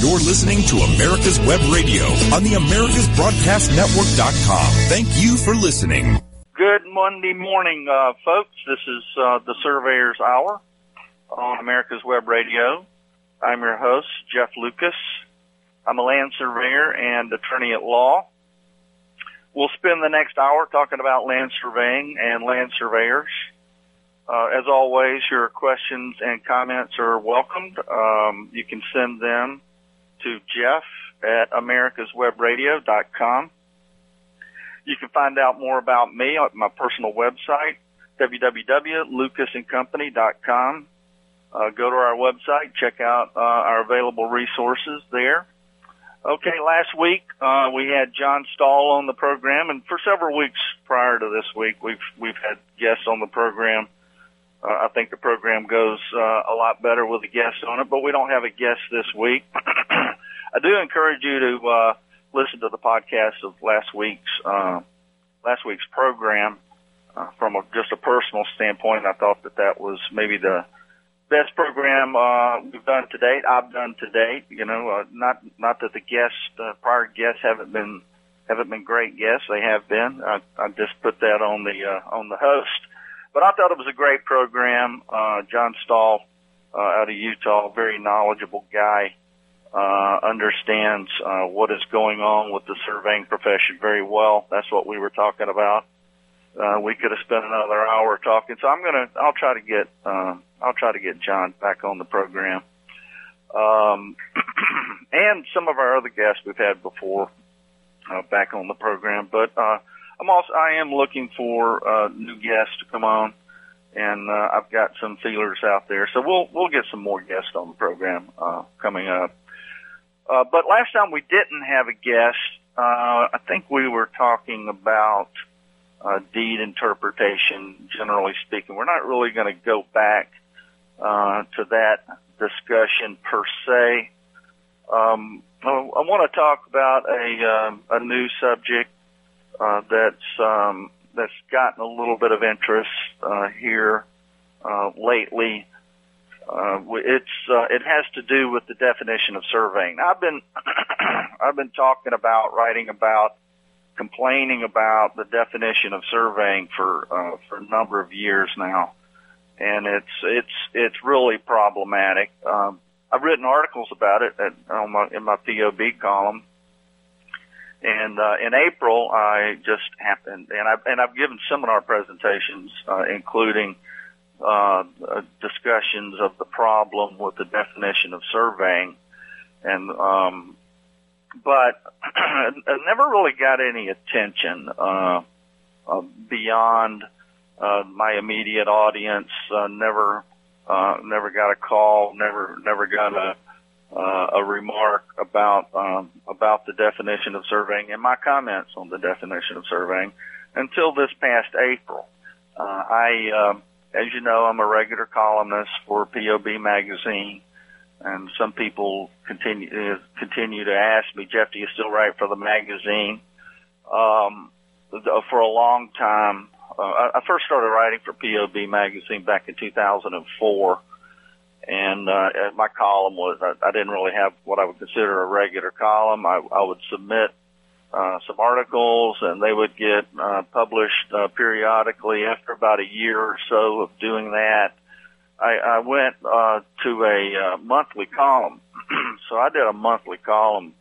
You're listening to America's Web Radio on the AmericasBroadcastNetwork.com. Thank you for listening. Good Monday morning, uh, folks. This is uh, the Surveyor's Hour on America's Web Radio. I'm your host, Jeff Lucas. I'm a land surveyor and attorney at law. We'll spend the next hour talking about land surveying and land surveyors. Uh, as always, your questions and comments are welcomed. Um, you can send them to Jeff at americaswebradio.com. You can find out more about me at my personal website, www.lucasandcompany.com. Uh, go to our website, check out uh, our available resources there. Okay, last week uh, we had John Stahl on the program, and for several weeks prior to this week, we've we've had guests on the program. Uh, I think the program goes uh, a lot better with a guest on it, but we don't have a guest this week. I do encourage you to uh, listen to the podcast of last week's uh, last week's program. Uh, from a, just a personal standpoint, I thought that that was maybe the best program uh, we've done to date. I've done to date. You know, uh, not not that the guests, uh, prior guests, haven't been haven't been great guests. They have been. I, I just put that on the uh, on the host. But I thought it was a great program. Uh, John Stahl uh, out of Utah, very knowledgeable guy, uh, understands uh, what is going on with the surveying profession very well. That's what we were talking about. Uh, we could have spent another hour talking. So I'm gonna, I'll try to get, uh, I'll try to get John back on the program. Um, and some of our other guests we've had before, uh, back on the program. But, uh, I'm also, I am looking for, uh, new guests to come on and, uh, I've got some feelers out there. So we'll, we'll get some more guests on the program, uh, coming up. Uh, but last time we didn't have a guest, uh, I think we were talking about, uh, deed interpretation, generally speaking. We're not really going to go back uh, to that discussion per se. Um, I, I want to talk about a um, a new subject uh, that's um, that's gotten a little bit of interest uh, here uh, lately. Uh, it's uh, it has to do with the definition of surveying. I've been I've been talking about writing about complaining about the definition of surveying for uh, for a number of years now, and it's it's it's really problematic. Um, I've written articles about it at, on my, in my POB column, and uh, in April I just happened, and I've and I've given seminar presentations, uh, including uh, discussions of the problem with the definition of surveying, and um, but I never really got any attention uh, uh, beyond uh, my immediate audience. Uh, never, uh, never got a call. Never, never got a uh, a remark about um, about the definition of surveying and my comments on the definition of surveying until this past April. Uh, I, um, as you know, I'm a regular columnist for POB magazine and some people continue uh, continue to ask me, Jeff, do you still write for the magazine? Um, for a long time, uh, I first started writing for POB magazine back in 2004, and uh, my column was I, I didn't really have what I would consider a regular column. I, I would submit uh, some articles, and they would get uh, published uh, periodically. After about a year or so of doing that, I, I went uh, to a uh, monthly column. so I did a monthly column.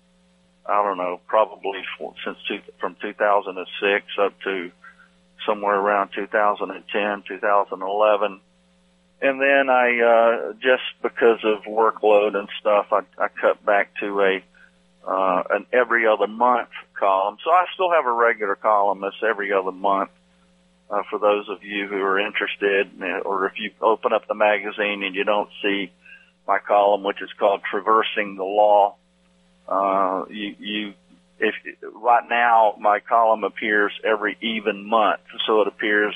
I don't know, probably for, since two, from 2006 up to somewhere around 2010, 2011. And then I, uh, just because of workload and stuff, I, I cut back to a, uh, an every other month column. So I still have a regular column that's every other month uh, for those of you who are interested, or if you open up the magazine and you don't see my column, which is called Traversing the Law, uh, you, you, if right now my column appears every even month, so it appears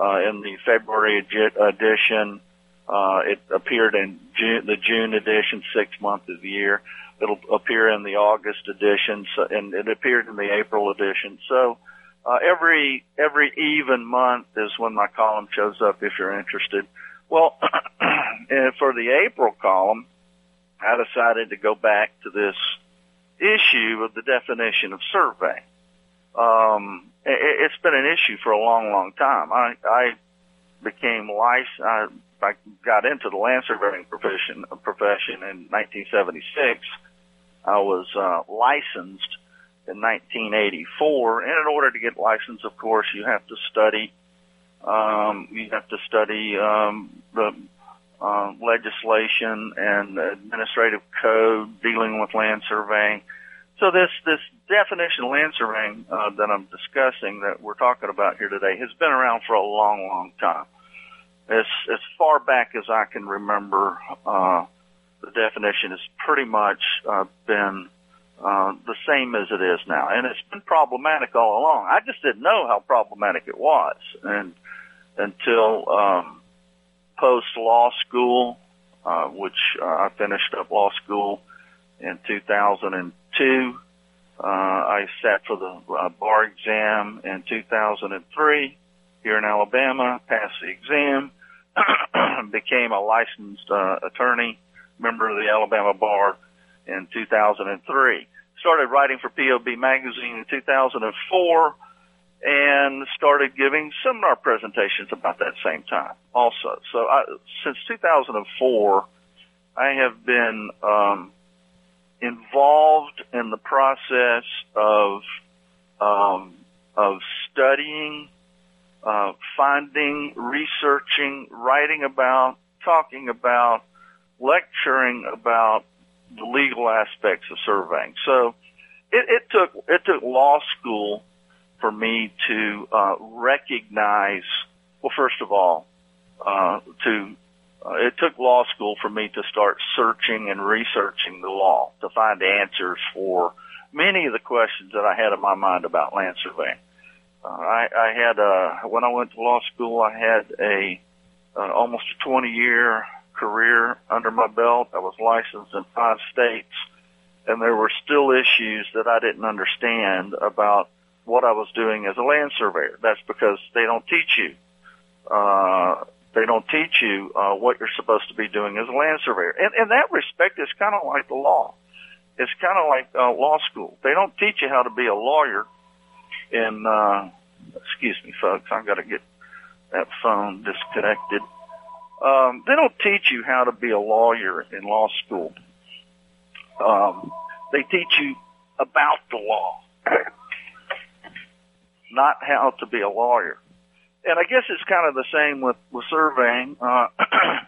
uh, in the February edition. Uh, it appeared in June, the June edition, six months of the year. It'll appear in the August edition, so, and it appeared in the April edition. So uh, every every even month is when my column shows up. If you're interested, well, for the April column, I decided to go back to this issue of the definition of survey. Um, it, it's been an issue for a long, long time. I, I became licensed. I, I got into the land surveying profession profession in 1976. I was uh, licensed in 1984, and in order to get licensed, of course, you have to study. Um, you have to study um, the uh, legislation and administrative code dealing with land surveying. So this this definition of land uh, that I'm discussing that we're talking about here today has been around for a long, long time. As as far back as I can remember, uh, the definition has pretty much uh, been uh, the same as it is now, and it's been problematic all along. I just didn't know how problematic it was, and until um, post law school, uh, which uh, I finished up law school in 2002. Uh, I sat for the uh, bar exam in 2003 here in Alabama, passed the exam, became a licensed uh, attorney, member of the Alabama Bar in 2003. Started writing for POB Magazine in 2004 and started giving seminar presentations about that same time also. So I, since 2004, I have been um, involved in the process of um, of studying, uh, finding, researching, writing about, talking about, lecturing about the legal aspects of surveying. So it, it took it took law school for me to uh, recognize. Well, first of all, uh, to uh, it took law school for me to start searching and researching the law to find answers for many of the questions that I had in my mind about land surveying. Uh, I, I had uh, when I went to law school, I had a uh, almost a 20 year career under my belt. I was licensed in five states, and there were still issues that I didn't understand about what I was doing as a land surveyor. That's because they don't teach you. Uh, they don't teach you uh, what you're supposed to be doing as a land surveyor. And in that respect, it's kind of like the law. It's kind of like uh, law school. They don't teach you how to be a lawyer. In uh, excuse me, folks, I've got to get that phone disconnected. Um, they don't teach you how to be a lawyer in law school. Um, they teach you about the law, not how to be a lawyer and I guess it's kind of the same with with surveying. Uh,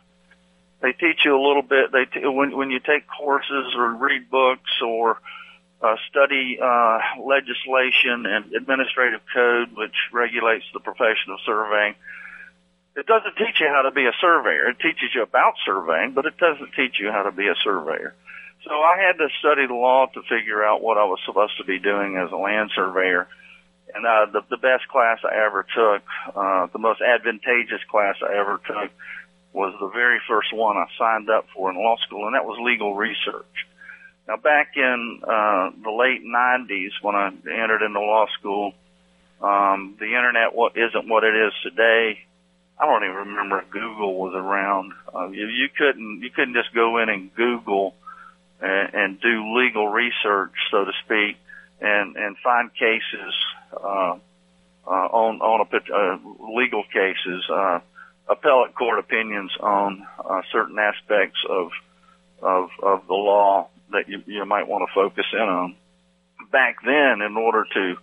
they teach you a little bit. They t- when when you take courses or read books or uh, study uh, legislation and administrative code, which regulates the profession of surveying. It doesn't teach you how to be a surveyor. It teaches you about surveying, but it doesn't teach you how to be a surveyor. So I had to study the law to figure out what I was supposed to be doing as a land surveyor and uh, the the best class I ever took, uh, the most advantageous class I ever took, was the very first one I signed up for in law school, and that was legal research. Now, back in uh, the late '90s, when I entered into law school, um, the internet what isn't what it is today. I don't even remember if Google was around. Uh, you, you couldn't you couldn't just go in and Google and, and do legal research, so to speak, and and find cases uh, uh, on on a, uh, legal cases, uh, appellate court opinions on uh, certain aspects of of of the law that you you might want to focus in on. Back then, in order to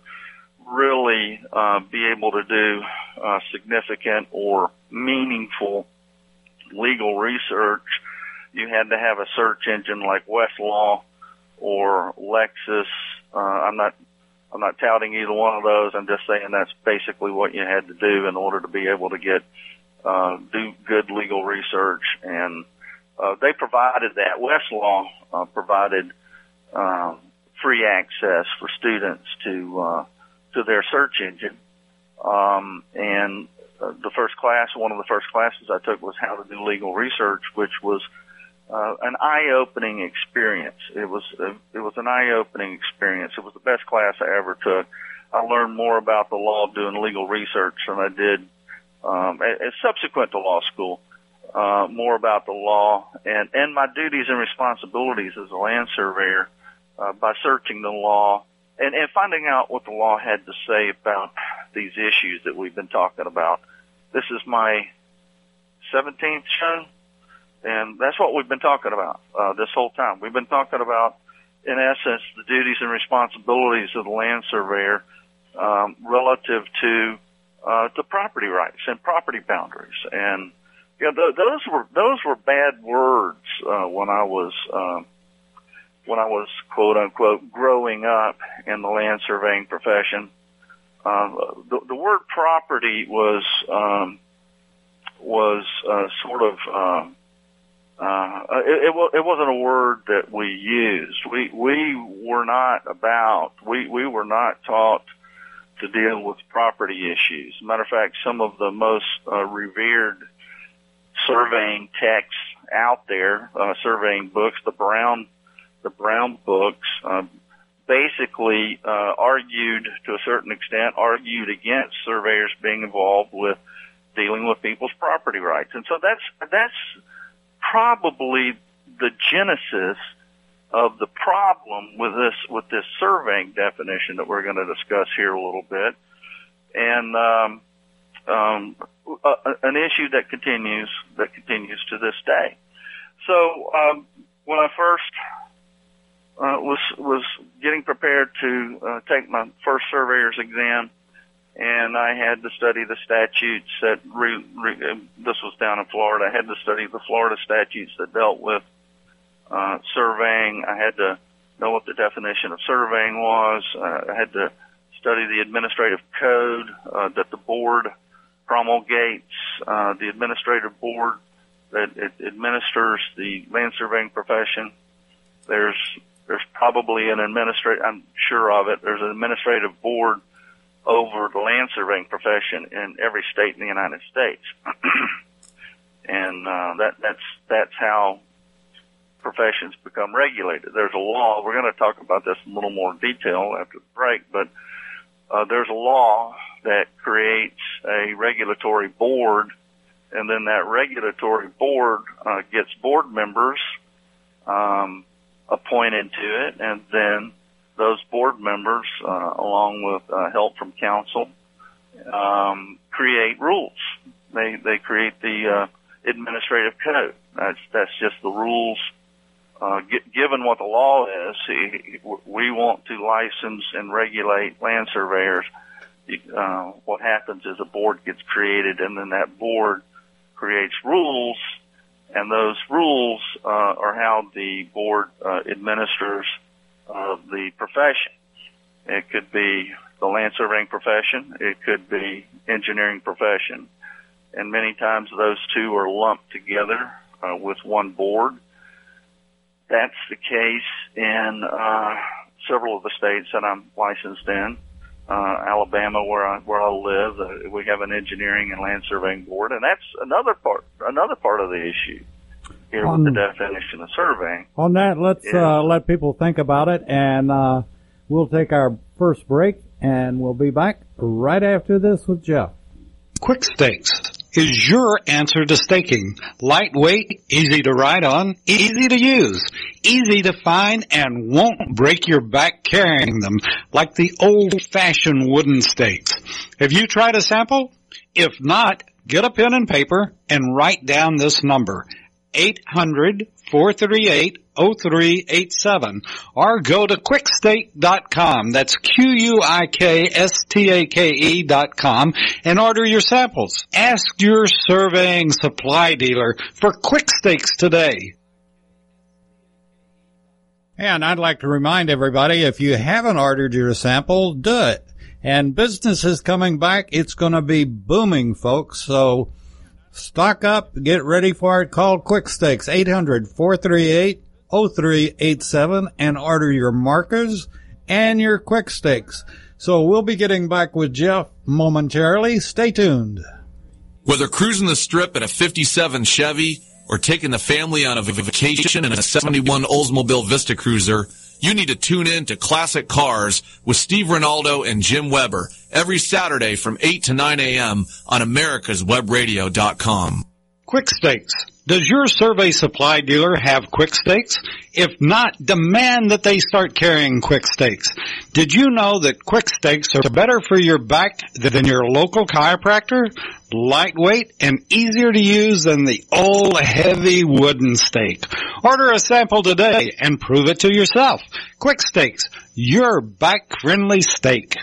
really uh, be able to do uh, significant or meaningful legal research, you had to have a search engine like Westlaw or Lexis. Uh, I'm not I'm not touting either one of those. I'm just saying that's basically what you had to do in order to be able to get uh, do good legal research, and uh, they provided that. Westlaw uh, provided um, free access for students to uh, to their search engine, um, and uh, the first class, one of the first classes I took was how to do legal research, which was uh, an eye-opening experience. It was uh, it was an eye-opening experience. It was the best class I ever took. I learned more about the law doing legal research than I did um, as subsequent to law school. uh, more about the law and, and my duties and responsibilities as a land surveyor uh, by searching the law and, and finding out what the law had to say about these issues that we've been talking about. This is my 17th show, and that's what we've been talking about uh, this whole time. We've been talking about, in essence, the duties and responsibilities of the land surveyor um, relative to uh, to property rights and property boundaries. And you know, th- those were those were bad words uh, when I was uh, when I was quote unquote growing up in the land surveying profession. Uh, the, the word property was um, was uh, sort of um, uh, it, it, it wasn't a word that we used. We we were not about we we were not taught to deal with property issues. matter of fact, some of the most uh, revered surveying texts out there, uh, surveying books, the Brown, the Brown books, uh, basically uh, argued to a certain extent, argued against surveyors being involved with dealing with people's property rights, and so that's that's probably the genesis of the problem with this with this surveying definition that we're going to discuss here a little bit, and um, um, a, an issue that continues that continues to this day. So um, when I first uh, was was getting prepared to uh, take my first surveyor's exam, and I had to study the statutes that re, re, this was down in Florida. I had to study the Florida statutes that dealt with uh, surveying. I had to know what the definition of surveying was. Uh, I had to study the administrative code uh, that the board promulgates, uh, the administrative board that administers the land surveying profession. There's there's probably an administrative. I'm sure of it. There's an administrative board over the land surveying profession in every state in the United States, and uh, that that's that's how professions become regulated. There's a law. We're going to talk about this in a little more detail after the break, but uh, there's a law that creates a regulatory board, and then that regulatory board uh, gets board members um, appointed to it, and then those board members, uh, along with uh, help from counsel, um, create rules. They they create the uh, administrative code. That's that's just the rules uh, given what the law is, we want to license and regulate land surveyors. Uh, what happens is a board gets created, and then that board creates rules, and those rules uh, are how the board administers uh, the profession. It could be the land surveying profession. It could be engineering profession, and many times those two are lumped together uh, with one board that's the case in uh, several of the states that I'm licensed in. Uh, Alabama, where I where I live, uh, we have an engineering and land surveying board, and that's another part another part of the issue here on, with the definition of surveying. On that, let's uh, let people think about it, and uh, we'll take our first break, and we'll be back right after this with Jeff. Quick Stakes is your answer to staking. Lightweight, easy to ride on, easy to use, easy to find, and won't break your back carrying them like the old-fashioned wooden stakes. Have you tried a sample? If not, get a pen and paper and write down this number. 800 438-0387 or go to quikstake.com. That's Q-U-I-K-S-T-A-K-E dot com and order your samples. Ask your surveying supply dealer for quick stakes today. And I'd like to remind everybody, if you haven't ordered your sample, do it. And business is coming back. It's going to be booming, folks. So Stock up, get ready for it. Call Quick Stakes 800-438-0387 and order your markers and your Quick Stakes. So we'll be getting back with Jeff momentarily. Stay tuned. Whether cruising the strip in a 57 Chevy or taking the family on a vacation in a 71 Oldsmobile Vista Cruiser, you need to tune in to Classic Cars with Steve Ronaldo and Jim Weber every Saturday from 8 to 9 a.m. on americaswebradio.com. Quick Stakes. Does your survey supply dealer have quick stakes? If not, demand that they start carrying quick stakes. Did you know that quick stakes are better for your back than your local chiropractor? Lightweight and easier to use than the old heavy wooden stake. Order a sample today and prove it to yourself. Quick Stakes, your back friendly stake.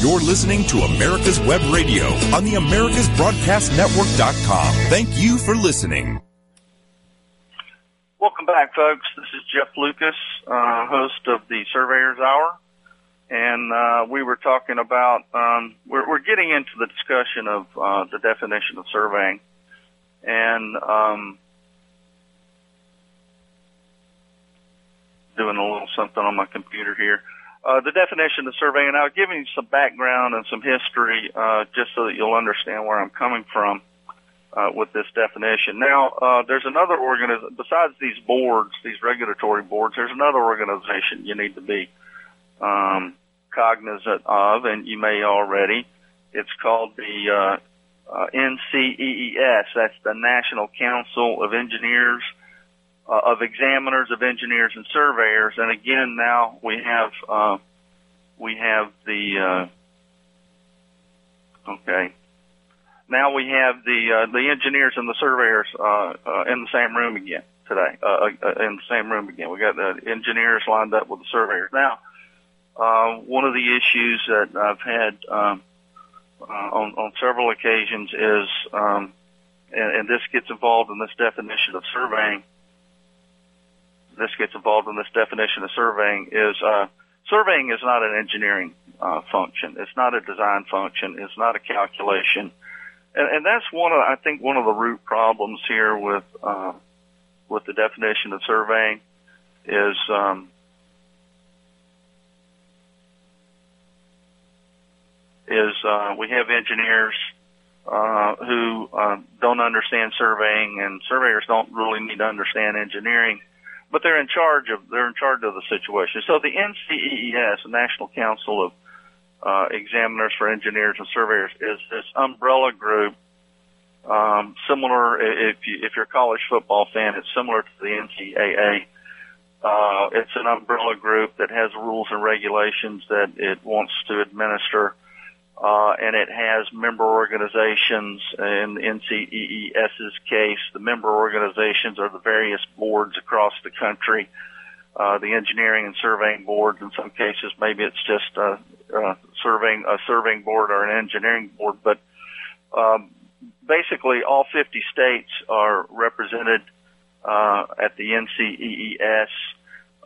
You're listening to America's Web Radio on the AmericasBroadcastNetwork.com. Thank you for listening. Welcome back, folks. This is Jeff Lucas, uh, host of the Surveyor's Hour. And uh, we were talking about, um, we're, we're, getting into the discussion of uh, the definition of surveying. And um, doing a little something on my computer here. Uh, the definition of surveying, I'll give you some background and some history, uh, just so that you'll understand where I'm coming from, uh, with this definition. Now, uh, there's another organization, besides these boards, these regulatory boards, there's another organization you need to be, um, cognizant of, and you may already. It's called the, uh, uh, NCEES. That's the National Council of Engineers, uh, of examiners, of engineers and surveyors. And again, now we have, uh, we have the, uh, okay. Now we have the, uh, the engineers and the surveyors, uh, uh, in the same room again today, uh, uh, in the same room again. We got the engineers lined up with the surveyors. Now, uh, one of the issues that I've had, um, uh, on, on several occasions is, um, and, and this gets involved in this definition of surveying, this gets involved in this definition of surveying is uh, surveying is not an engineering uh, function. It's not a design function. It's not a calculation, and, and that's one of I think one of the root problems here with uh, with the definition of surveying is um, is uh, we have engineers uh, who uh, don't understand surveying, and surveyors don't really need to understand engineering but they're in charge of they're in charge of the situation. So the NCEES, the National Council of uh, Examiners for Engineers and Surveyors, is this umbrella group. Um, similar, if you if you're a college football fan, it's similar to the NCAA. Uh, it's an umbrella group that has rules and regulations that it wants to administer uh, and it has member organizations. In NCEES's case, the member organizations are the various boards across the country. Uh, the engineering and surveying boards. In some cases, maybe it's just a, a surveying a surveying board or an engineering board. But um, basically, all 50 states are represented uh, at the NCEES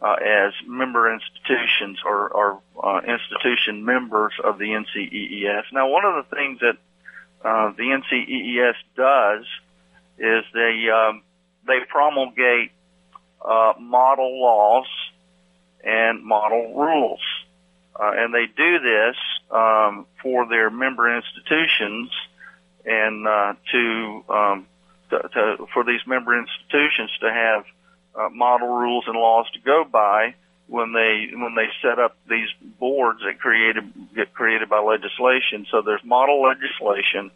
uh, as member institutions or, or uh, institution members of the NCEES. Now, one of the things that uh, the NCEES does is they um, they promulgate uh, model laws and model rules, uh, and they do this um, for their member institutions and uh, to, um, to, to for these member institutions to have uh, model rules and laws to go by when they when they set up these boards that created get created by legislation. So there's model legislation.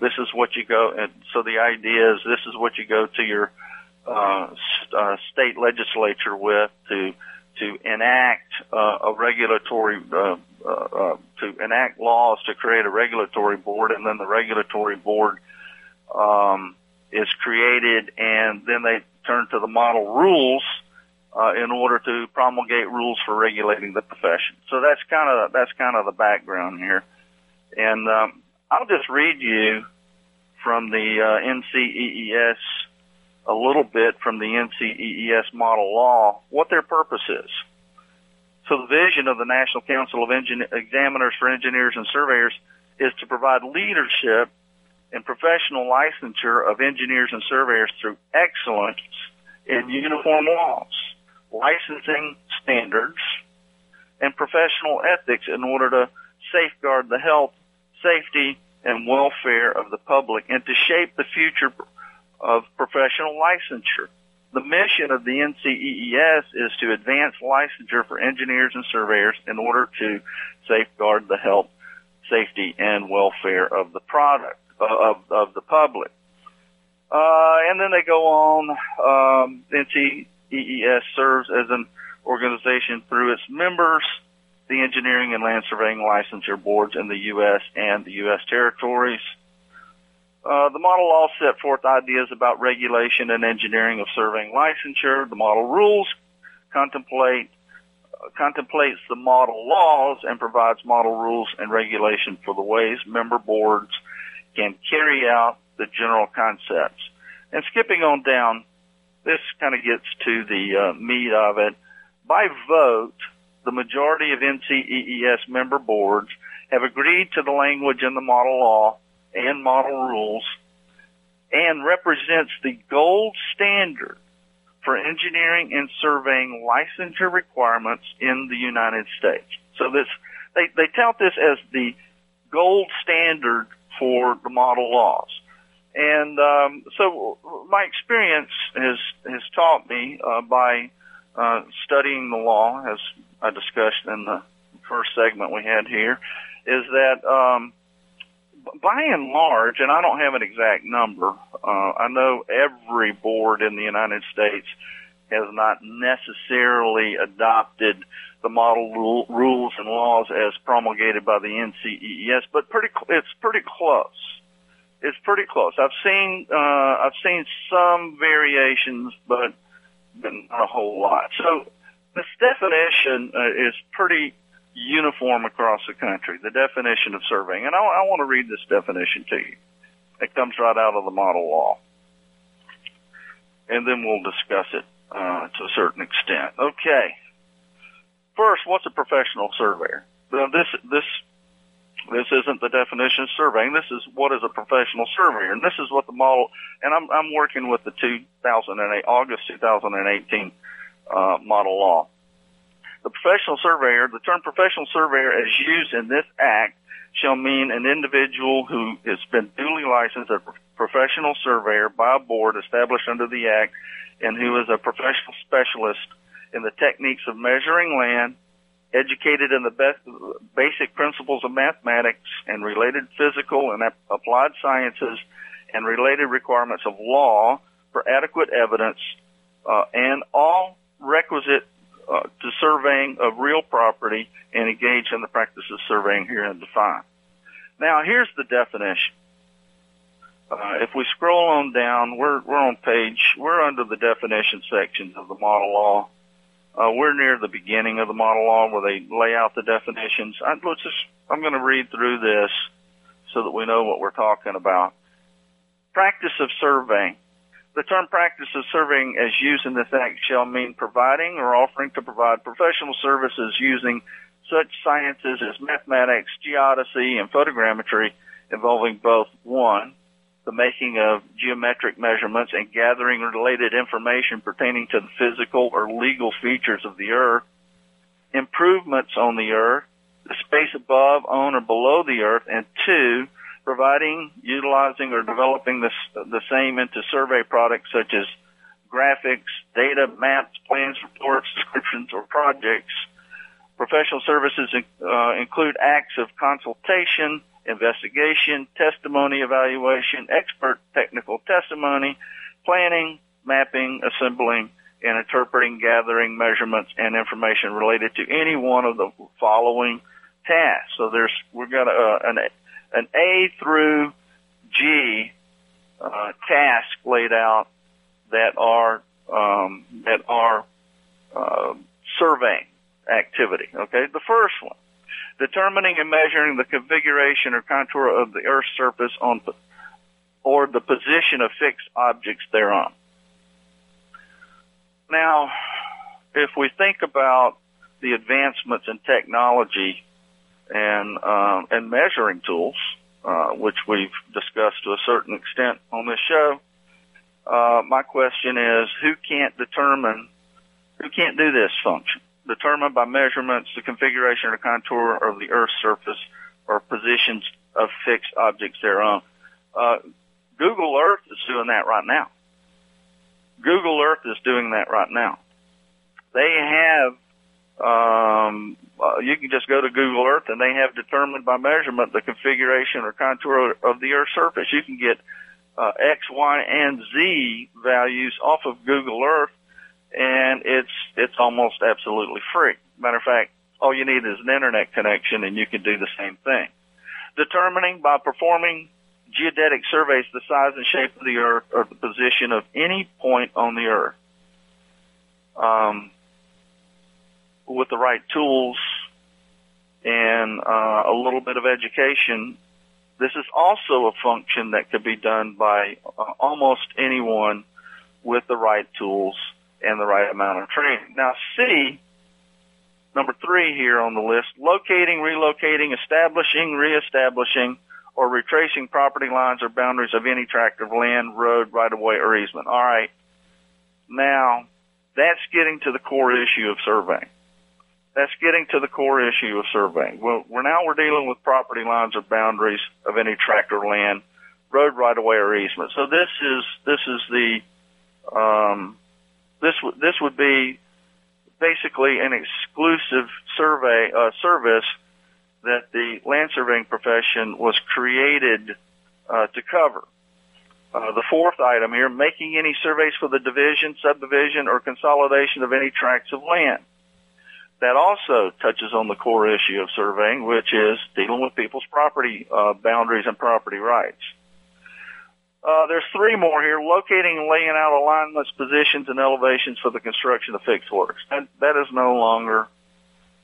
This is what you go, and so the idea is this is what you go to your uh, uh, state legislature with to to enact uh, a regulatory uh, uh, uh, to enact laws to create a regulatory board, and then the regulatory board um, is created, and then they turn to the model rules uh, in order to promulgate rules for regulating the profession. So that's kind of that's kind of the background here, and um, I'll just read you from the uh, NCEES a little bit from the NCEES model law what their purpose is. So the vision of the National Council of Engin- Examiners for Engineers and Surveyors is to provide leadership and professional licensure of engineers and surveyors through excellence in uniform laws, licensing standards, and professional ethics in order to safeguard the health, safety, and welfare of the public and to shape the future of professional licensure. The mission of the NCEES is to advance licensure for engineers and surveyors in order to safeguard the health, safety, and welfare of the product of, of the public. Uh, and then they go on. Um, NCEES serves as an organization through its members, the engineering and land surveying licensure boards in the U.S. and the U.S. territories. Uh, the model law set forth ideas about regulation and engineering of surveying licensure. The model rules contemplate uh, contemplates the model laws and provides model rules and regulation for the ways member boards can carry out the general concepts. And skipping on down, this kind of gets to the uh, meat of it. By vote, the majority of NCEES member boards have agreed to the language in the model law and model rules and represents the gold standard for engineering and surveying licensure requirements in the United States. So this, they, they tout this as the gold standard for the model laws. And um, so my experience has has taught me uh, by uh, studying the law, as I discussed in the first segment we had here, is that um, by and large, and I don't have an exact number, uh, I know every board in the United States has not necessarily adopted the model rule, rules and laws as promulgated by the NCEES, but pretty it's pretty close. It's pretty close. I've seen uh, I've seen some variations, but not a whole lot. So this definition uh, is pretty uniform across the country. The definition of surveying, and I, I want to read this definition to you. It comes right out of the model law, and then we'll discuss it uh, to a certain extent. Okay. First, what's a professional surveyor? Now, this this this isn't the definition of surveying. This is what is a professional surveyor, and this is what the model. And I'm I'm working with the 2008 August 2018 uh, model law. The professional surveyor, the term professional surveyor as used in this act shall mean an individual who has been duly licensed as a professional surveyor by a board established under the act and who is a professional specialist in the techniques of measuring land, educated in the best, basic principles of mathematics and related physical and applied sciences and related requirements of law for adequate evidence uh, and all requisite uh, to surveying of real property and engage in the practice of surveying here and defined. Now, here's the definition. Uh, if we scroll on down, we're we're on page we're under the definition sections of the model law. Uh, we're near the beginning of the model law where they lay out the definitions. I, let's just I'm going to read through this so that we know what we're talking about. Practice of surveying. The term practice of surveying as used in this act shall mean providing or offering to provide professional services using such sciences as mathematics, geodesy, and photogrammetry involving both one, the making of geometric measurements and gathering related information pertaining to the physical or legal features of the earth, improvements on the earth, the space above, on, or below the earth, and two, providing, utilizing, or developing this, the same into survey products such as graphics, data, maps, plans, reports, descriptions, or projects. Professional services uh, include acts of consultation, investigation, testimony evaluation, expert technical testimony, planning, mapping, assembling, and interpreting, gathering measurements and information related to any one of the following tasks. So there's we've got a, an an A through G uh, task laid out that are um, that are uh, surveying activity. Okay, the first one determining and measuring the configuration or contour of the Earth's surface on, or the position of fixed objects thereon. Now, if we think about the advancements in technology and uh, and measuring tools, uh, which we've discussed to a certain extent on this show, uh, my question is, who can't determine, who can't do this function? Determined by measurements the configuration or contour of the Earth's surface or positions of fixed objects thereon. Uh, Google Earth is doing that right now. Google Earth is doing that right now. They have, um, uh, you can just go to Google Earth and they have determined by measurement the configuration or contour of the Earth's surface. You can get uh, X, Y, and Z values off of Google Earth, and it's it's almost absolutely free. Matter of fact, all you need is an internet connection, and you can do the same thing. Determining by performing geodetic surveys the size and shape of the Earth or the position of any point on the Earth. Um, with the right tools and uh, a little bit of education, this is also a function that could be done by uh, almost anyone with the right tools and the right amount of training. Now, C, number three here on the list, locating, relocating, establishing, reestablishing, or retracing property lines or boundaries of any tract of land, road, right of way, or easement. All right. Now, that's getting to the core issue of surveying. That's getting to the core issue of surveying. Well, we're now we're dealing with property lines or boundaries of any tract or land, road, right of way, or easement. So this is this is the um, this w- this would be basically an exclusive survey uh, service that the land surveying profession was created uh, to cover. Uh, the fourth item here, making any surveys for the division, subdivision, or consolidation of any tracts of land. That also touches on the core issue of surveying, which is dealing with people's property uh, boundaries and property rights. Uh, there's three more here. Locating and laying out alignments, positions, and elevations for the construction of fixed works. And that is no longer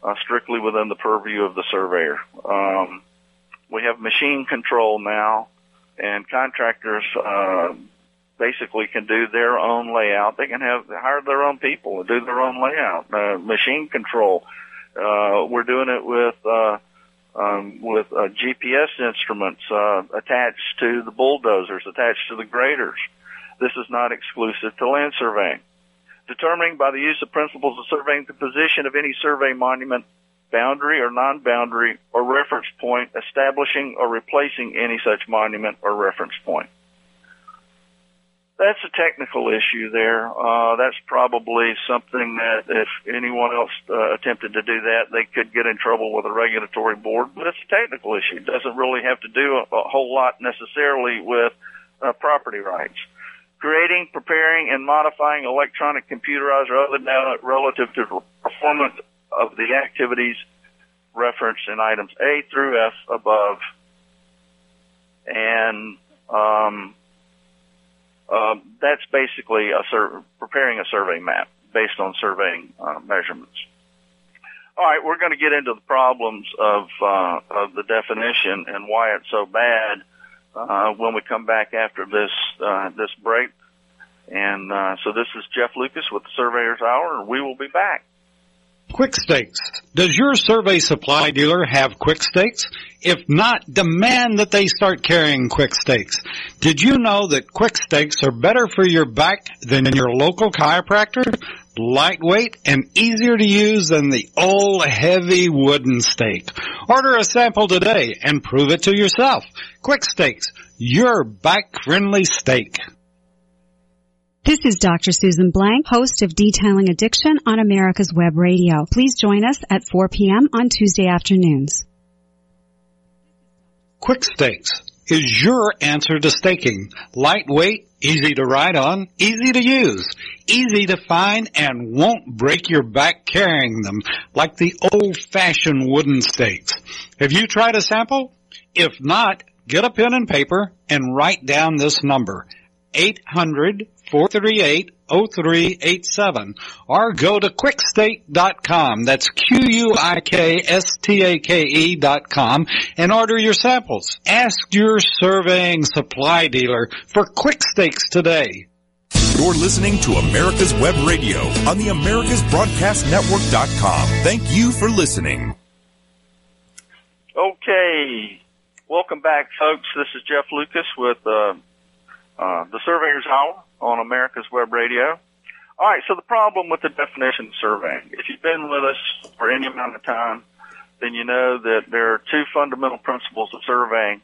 uh, strictly within the purview of the surveyor. Um, we have machine control now, and contractors uh, basically can do their own layout. They can have hire their own people and do their own layout. Uh, machine control. Uh, we're doing it with uh, um, with uh, GPS instruments uh, attached to the bulldozers, attached to the graders. This is not exclusive to land surveying. Determining by the use of principles of surveying the position of any survey monument, boundary or non-boundary or reference point, establishing or replacing any such monument or reference point that's a technical issue there. Uh, that's probably something that if anyone else uh, attempted to do that, they could get in trouble with a regulatory board. But it's a technical issue. It doesn't really have to do a, a whole lot necessarily with uh, property rights. Creating, preparing, and modifying electronic computerized or other data relative to performance of the activities referenced in items A through F above. And um, uh, that's basically a sur- preparing a survey map based on surveying uh, measurements. All right, we're going to get into the problems of uh, of the definition and why it's so bad uh, when we come back after this uh, this break. And uh, so this is Jeff Lucas with the Surveyor's Hour, and we will be back. Quick Stakes. Does your survey supply dealer have Quick Stakes? If not, demand that they start carrying Quick Stakes. Did you know that Quick Stakes are better for your back than your local chiropractor? Lightweight and easier to use than the old heavy wooden stake. Order a sample today and prove it to yourself. Quick Stakes, your back friendly stake. This is Dr. Susan Blank, host of Detailing Addiction on America's Web Radio. Please join us at 4 p.m. on Tuesday afternoons. Quick Stakes is your answer to staking. Lightweight, easy to ride on, easy to use, easy to find, and won't break your back carrying them like the old-fashioned wooden stakes. Have you tried a sample? If not, get a pen and paper and write down this number. 800 438-0387 or go to quikstake.com. That's Q-U-I-K-S-T-A-K-E dot com and order your samples. Ask your surveying supply dealer for quick stakes today. You're listening to America's Web Radio on the AmericasBroadcastNetwork.com. Thank you for listening. Okay. Welcome back, folks. This is Jeff Lucas with uh, uh, the Surveyor's Hour on America's Web Radio. All right, so the problem with the definition of surveying. If you've been with us for any amount of time, then you know that there are two fundamental principles of surveying.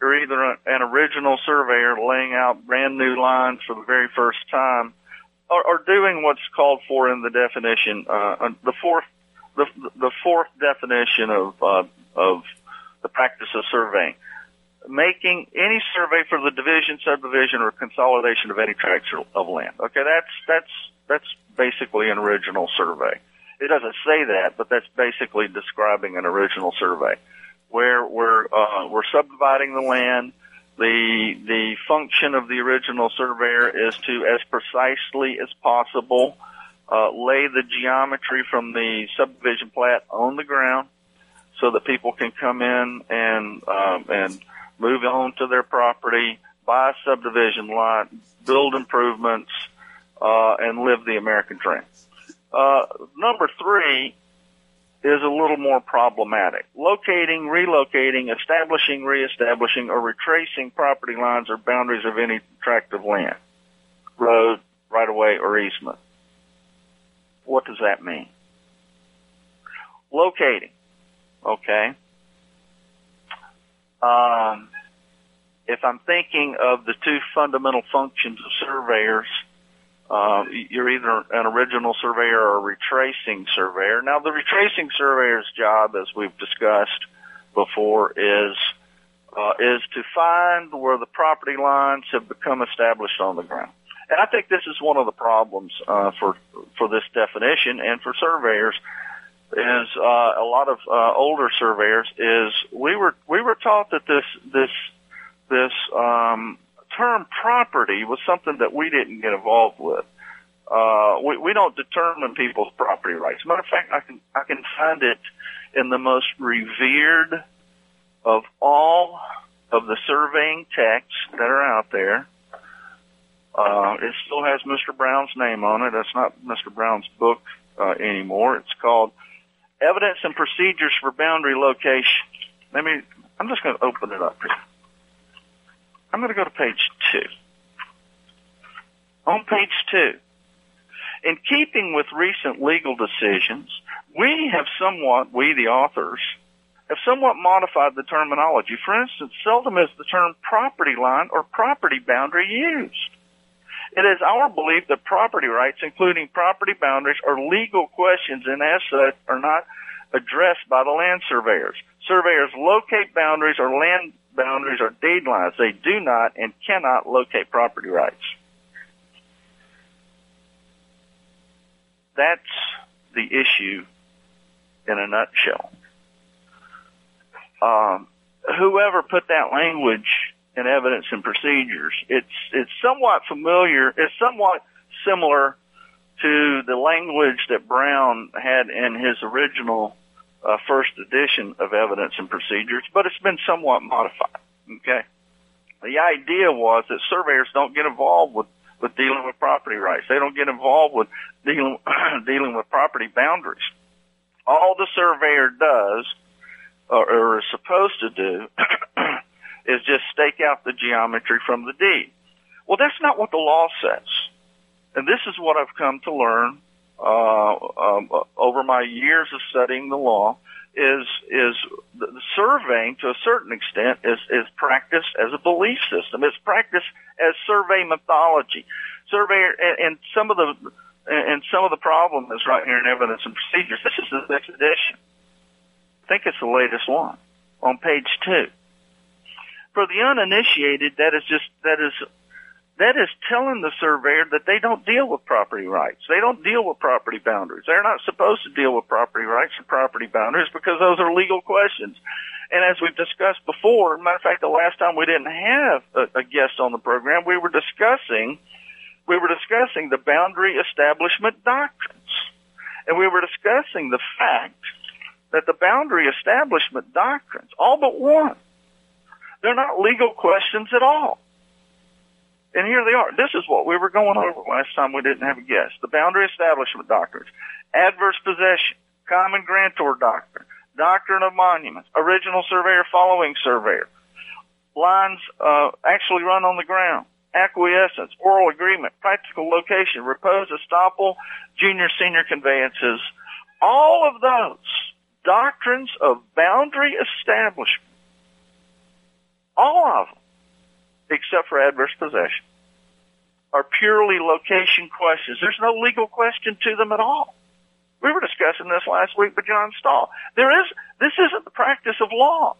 You're either an original surveyor laying out brand new lines for the very first time, or, or doing what's called for in the definition, uh, the fourth, the, the fourth definition of uh, of the practice of surveying making any survey for the division, subdivision, or consolidation of any tracts of land. Okay, that's that's that's basically an original survey. It doesn't say that, but that's basically describing an original survey, where we're uh, we're subdividing the land. The the function of the original surveyor is to, as precisely as possible, uh, lay the geometry from the subdivision plat on the ground, so that people can come in and um, and move on to their property, buy a subdivision lot, build improvements, uh, and live the American dream. Uh, number three is a little more problematic. Locating, relocating, establishing, reestablishing, or retracing property lines or boundaries of any tract of land, road, right of way, or easement. What does that mean? Locating. Okay. Um, if I'm thinking of the two fundamental functions of surveyors, uh, you're either an original surveyor or a retracing surveyor. Now, the retracing surveyor's job, as we've discussed before, is uh, is to find where the property lines have become established on the ground. And I think this is one of the problems uh, for for this definition and for surveyors is uh, a lot of uh, older surveyors is we were we were taught that this this this um, term property was something that we didn't get involved with. Uh, we, we don't determine people's property rights. Matter of fact, I can I can find it in the most revered of all of the surveying texts that are out there. Uh, it still has Mr. Brown's name on it. That's not Mr. Brown's book uh, anymore. It's called Evidence and Procedures for Boundary Location. Let me. I'm just going to open it up here. I'm going to go to page two. On page two, in keeping with recent legal decisions, we have somewhat, we the authors, have somewhat modified the terminology. For instance, seldom is the term property line or property boundary used. It is our belief that property rights, including property boundaries, are legal questions and as such are not addressed by the land surveyors. Surveyors locate boundaries or land boundaries or deed lines. They do not and cannot locate property rights. That's the issue in a nutshell. Um, whoever put that language in evidence and procedures, it's it's somewhat familiar. It's somewhat similar to the language that Brown had in his original uh, first edition of Evidence and Procedures, but it's been somewhat modified. Okay. The idea was that surveyors don't get involved with, with dealing with property rights. They don't get involved with dealing, dealing with property boundaries. All the surveyor does, or, or is supposed to do, is just stake out the geometry from the deed. Well, that's not what the law says. And this is what I've come to learn uh, um, over my years of studying the law is is the surveying to a certain extent is is practiced as a belief system. It's practiced as survey mythology. Surveyor and, and some of the and some of the problem is right here in evidence and procedures. This is the next edition. I think it's the latest one on page two. For the uninitiated, that is just that is that is telling the surveyor that they don't deal with property rights. They don't deal with property boundaries. They're not supposed to deal with property rights and property boundaries because those are legal questions. And as we've discussed before, matter of fact, the last time we didn't have a, a guest on the program, we were discussing we were discussing the boundary establishment doctrines, and we were discussing the fact that the boundary establishment doctrines, all but one, they're not legal questions at all. And here they are. This is what we were going over last time we didn't have a guest. The boundary establishment doctrines, adverse possession, common grantor doctrine, doctrine of monuments, original surveyor following surveyor, lines uh, actually run on the ground, acquiescence, oral agreement, practical location, repose, estoppel, junior senior conveyances. All of those doctrines of boundary establishment, all of them, except for adverse possession, are purely location questions. There's no legal question to them at all. We were discussing this last week with John Stahl. There is, this isn't the practice of law.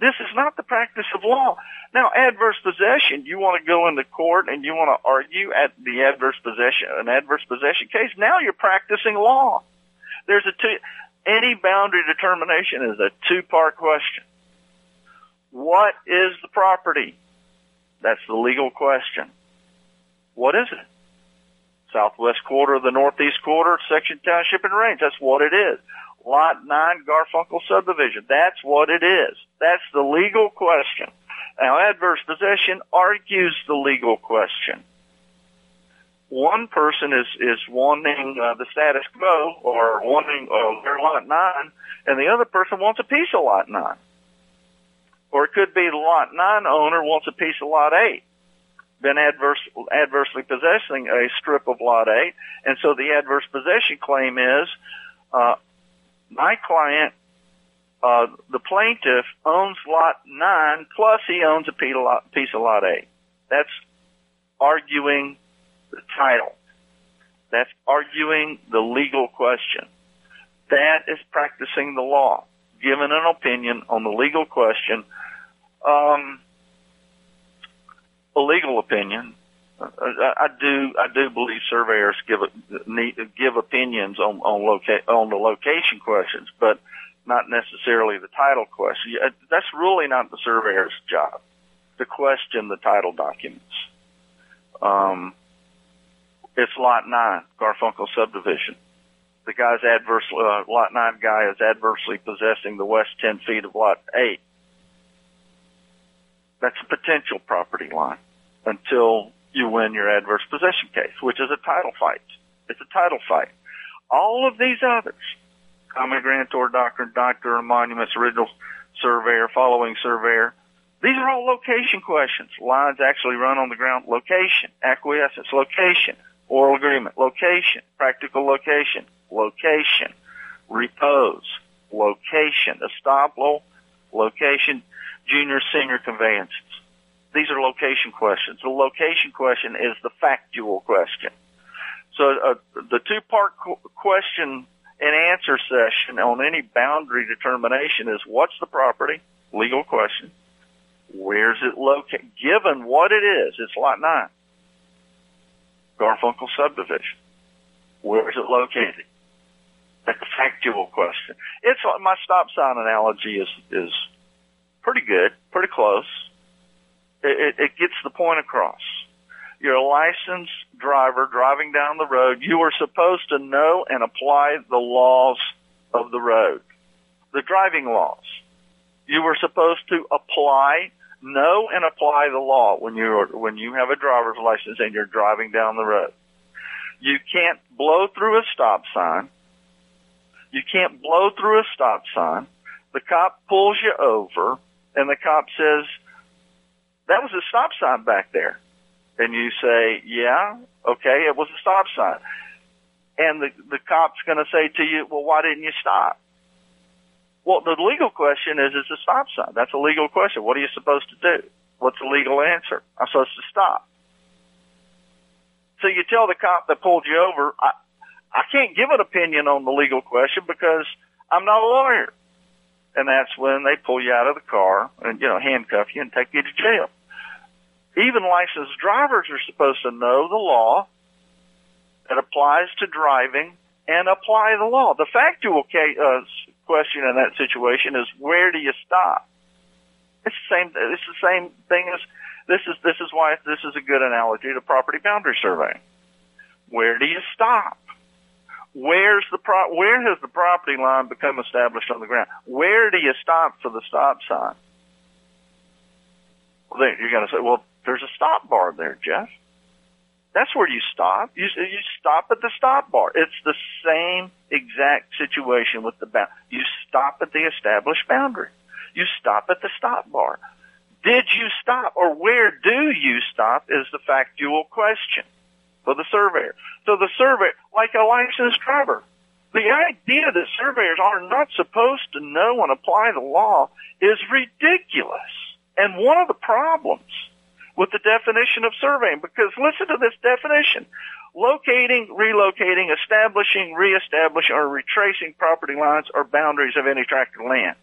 This is not the practice of law. Now, adverse possession, you want to go into court and you want to argue at the adverse possession, an adverse possession case. Now you're practicing law. There's a two, any boundary determination is a two-part question. What is the property? That's the legal question. What is it? Southwest quarter of the Northeast quarter, section township and range. That's what it is. Lot 9 Garfunkel subdivision. That's what it is. That's the legal question. Now, adverse possession argues the legal question. One person is, is wanting uh, the status quo or wanting uh, their lot 9, and the other person wants a piece of lot 9. Or it could be the lot 9 owner wants a piece of lot 8 been adverse, adversely possessing a strip of lot 8, and so the adverse possession claim is uh, my client, uh, the plaintiff, owns lot 9, plus he owns a piece of lot, 8. That's arguing the title. That's arguing the legal question. That is practicing the law, giving an opinion on the legal question. Um, a legal opinion. Uh, I do. I do believe surveyors give need, give opinions on on, loca- on the location questions, but not necessarily the title question. That's really not the surveyor's job to question the title documents. Um, it's lot nine, Garfunkel subdivision. The guy's adverse, uh, lot nine guy is adversely possessing the west 10 feet of lot eight. That's a potential property line until you win your adverse possession case, which is a title fight. It's a title fight. All of these others, common grantor, doctrine, doctor, monuments, original surveyor, following surveyor, these are all location questions. Lines actually run on the ground. Location, acquiescence, location, oral agreement, location, practical location, location, repose, location, estoppel, location, junior senior conveyances. These are location questions. The location question is the factual question. So uh, the two-part qu- question and answer session on any boundary determination is what's the property? Legal question. Where's it located? Given what it is, it's lot nine. Garfunkel subdivision. Where is it located? That's a factual question. It's my stop sign analogy is is pretty good, pretty close. It, it gets the point across. You're a licensed driver driving down the road. You are supposed to know and apply the laws of the road, the driving laws. You were supposed to apply, know and apply the law when you're when you have a driver's license and you're driving down the road. You can't blow through a stop sign. You can't blow through a stop sign. The cop pulls you over and the cop says, that was a stop sign back there. And you say, yeah, okay, it was a stop sign. And the, the cop's going to say to you, well, why didn't you stop? Well, the legal question is, it's a stop sign. That's a legal question. What are you supposed to do? What's the legal answer? I'm supposed to stop. So you tell the cop that pulled you over, I, I can't give an opinion on the legal question because I'm not a lawyer and that's when they pull you out of the car and you know handcuff you and take you to jail. Even licensed drivers are supposed to know the law that applies to driving and apply the law. The factual case, uh, question in that situation is where do you stop? It's the same. It's the same thing as this is. This is why this is a good analogy to property boundary surveying. Where do you stop? Where's the pro- where has the property line become established on the ground? Where do you stop for the stop sign? Well, then you're going to say, well, there's a stop bar there, Jeff. That's where you stop. You, you stop at the stop bar. It's the same exact situation with the bound. You stop at the established boundary. You stop at the stop bar. Did you stop or where do you stop is the factual question for the surveyor. So the surveyor, like a licensed driver, the idea that surveyors are not supposed to know and apply the law is ridiculous. And one of the problems with the definition of surveying, because listen to this definition. Locating, relocating, establishing, reestablishing, or retracing property lines or boundaries of any tract of land.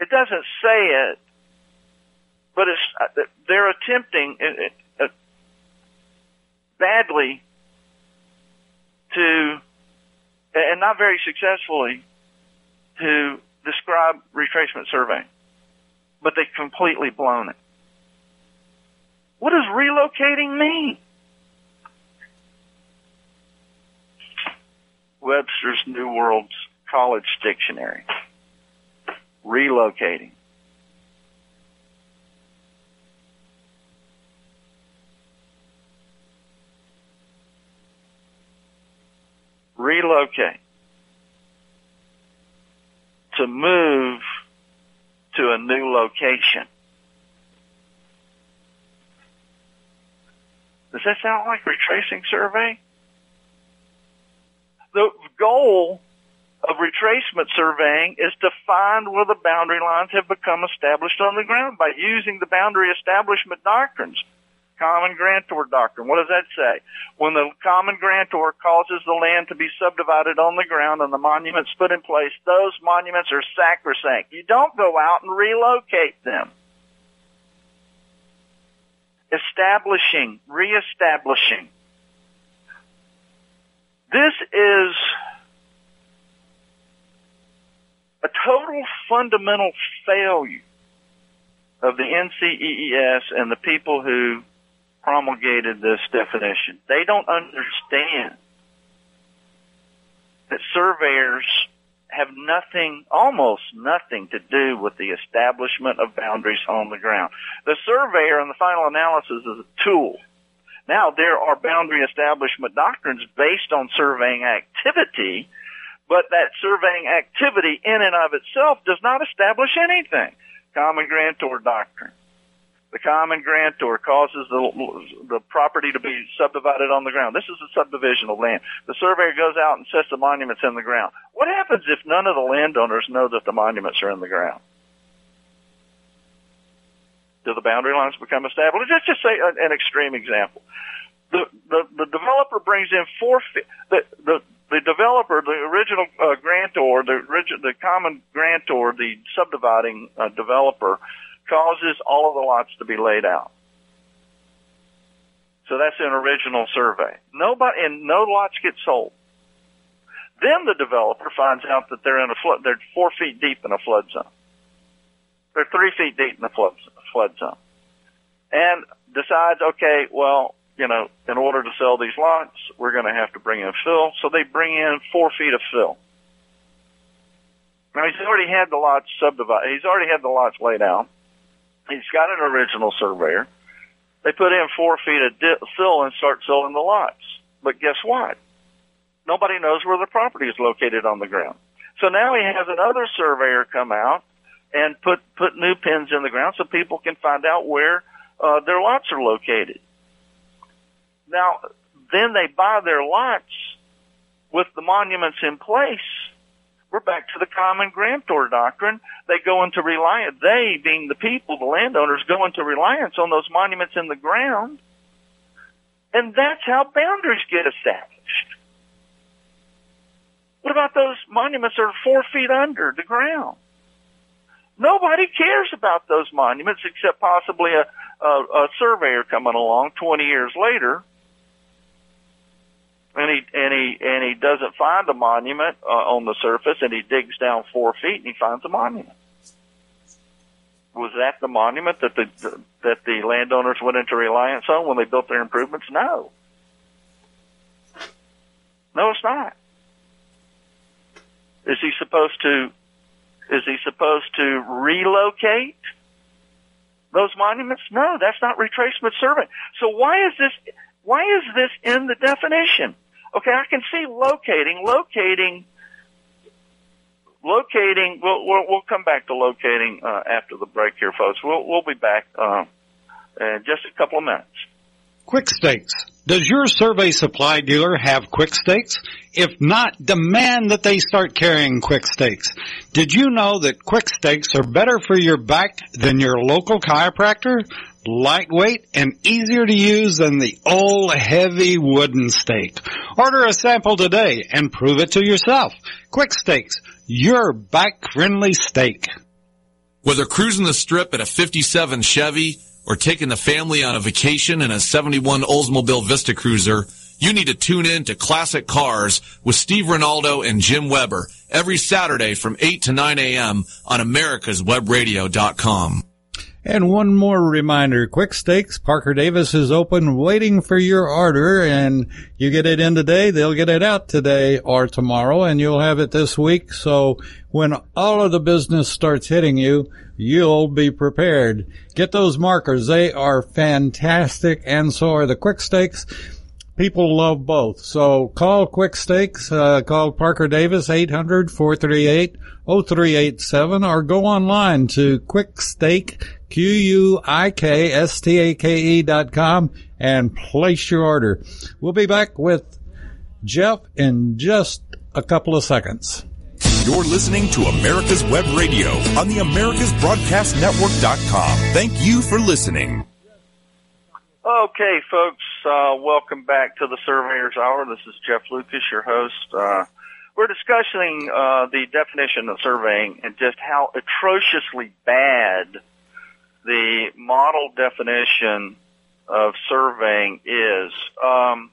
It doesn't say it, but it's uh, they're attempting uh, uh, badly to, and not very successfully, to describe retracement surveying, but they've completely blown it. What does relocating mean? Webster's New World's College Dictionary. Relocating. Relocate. To move to a new location. Does that sound like retracing survey? The goal of retracement surveying is to find where the boundary lines have become established on the ground by using the boundary establishment doctrines. Common grantor doctrine. What does that say? When the common grantor causes the land to be subdivided on the ground and the monuments put in place, those monuments are sacrosanct. You don't go out and relocate them establishing, reestablishing. This is a total fundamental failure of the NCEES and the people who promulgated this definition. They don't understand that surveyors have nothing, almost nothing to do with the establishment of boundaries on the ground. The surveyor in the final analysis is a tool. Now there are boundary establishment doctrines based on surveying activity, but that surveying activity in and of itself does not establish anything. Common grantor doctrine. The common grantor causes the, the property to be subdivided on the ground. This is a subdivision of land. The surveyor goes out and sets the monuments in the ground. What happens if none of the landowners know that the monuments are in the ground? Do the boundary lines become established? Let's just say an extreme example. The, the, the developer brings in four, the, the, the developer, the original uh, grantor, the, the common grantor, the subdividing uh, developer, causes all of the lots to be laid out. So that's an original survey. Nobody, and no lots get sold. Then the developer finds out that they're in a flood, they're four feet deep in a flood zone. They're three feet deep in a flood, flood zone. And decides, okay, well, you know, in order to sell these lots, we're going to have to bring in fill. So they bring in four feet of fill. Now he's already had the lots subdivided. He's already had the lots laid out. He's got an original surveyor. They put in four feet of di- fill and start selling the lots. But guess what? Nobody knows where the property is located on the ground. So now he has another surveyor come out and put put new pins in the ground so people can find out where uh, their lots are located. Now, then they buy their lots with the monuments in place we're back to the common grantor doctrine. They go into reliance, they being the people, the landowners, go into reliance on those monuments in the ground. And that's how boundaries get established. What about those monuments that are four feet under the ground? Nobody cares about those monuments except possibly a, a, a surveyor coming along 20 years later and he and he and he doesn't find a monument uh, on the surface, and he digs down four feet and he finds a monument. Was that the monument that the that the landowners went into reliance on when they built their improvements? No. No, it's not. Is he supposed to? Is he supposed to relocate those monuments? No, that's not retracement survey. So why is this? Why is this in the definition? Okay, I can see locating, locating, locating. We'll we'll, we'll come back to locating uh, after the break here, folks. We'll we'll be back uh, in just a couple of minutes. Quick stakes. Does your survey supply dealer have quick stakes? If not, demand that they start carrying quick stakes. Did you know that quick stakes are better for your back than your local chiropractor? Lightweight and easier to use than the old heavy wooden stake. Order a sample today and prove it to yourself. Quick Stakes, your back friendly stake. Whether cruising the strip in a 57 Chevy or taking the family on a vacation in a 71 Oldsmobile Vista Cruiser, you need to tune in to Classic Cars with Steve Ronaldo and Jim Weber every Saturday from 8 to 9 a.m. on americaswebradio.com. And one more reminder, Quick Stakes, Parker Davis is open waiting for your order and you get it in today, they'll get it out today or tomorrow and you'll have it this week. So when all of the business starts hitting you, you'll be prepared. Get those markers. They are fantastic and so are the Quick Stakes people love both. So call Quick Stakes, uh, call Parker Davis, 800-438-0387, or go online to quickstake, Q-U-I-K-S-T-A-K-E dot com and place your order. We'll be back with Jeff in just a couple of seconds. You're listening to America's Web Radio on the AmericasBroadcastNetwork.com. Thank you for listening. Okay, folks, uh, welcome back to the Surveyor's Hour. This is Jeff Lucas, your host. Uh, we're discussing uh, the definition of surveying and just how atrociously bad the model definition of surveying is. Um,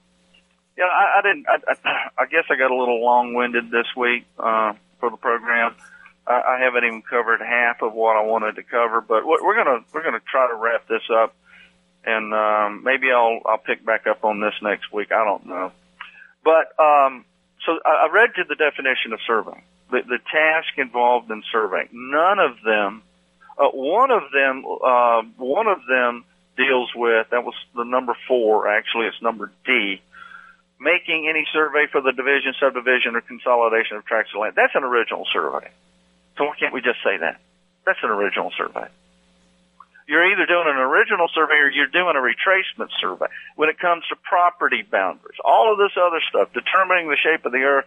yeah, I, I didn't. I, I, guess I got a little long-winded this week uh, for the program. I, I haven't even covered half of what I wanted to cover, but we're gonna we're gonna try to wrap this up and um, maybe I'll I'll pick back up on this next week. I don't know, but um, so I, I read you the definition of surveying, the, the task involved in surveying. None of them, uh, one of them, uh, one of them deals with that was the number four. Actually, it's number D. Making any survey for the division, subdivision, or consolidation of tracts of land. That's an original survey. So why can't we just say that? That's an original survey you're either doing an original survey or you're doing a retracement survey. When it comes to property boundaries, all of this other stuff, determining the shape of the earth,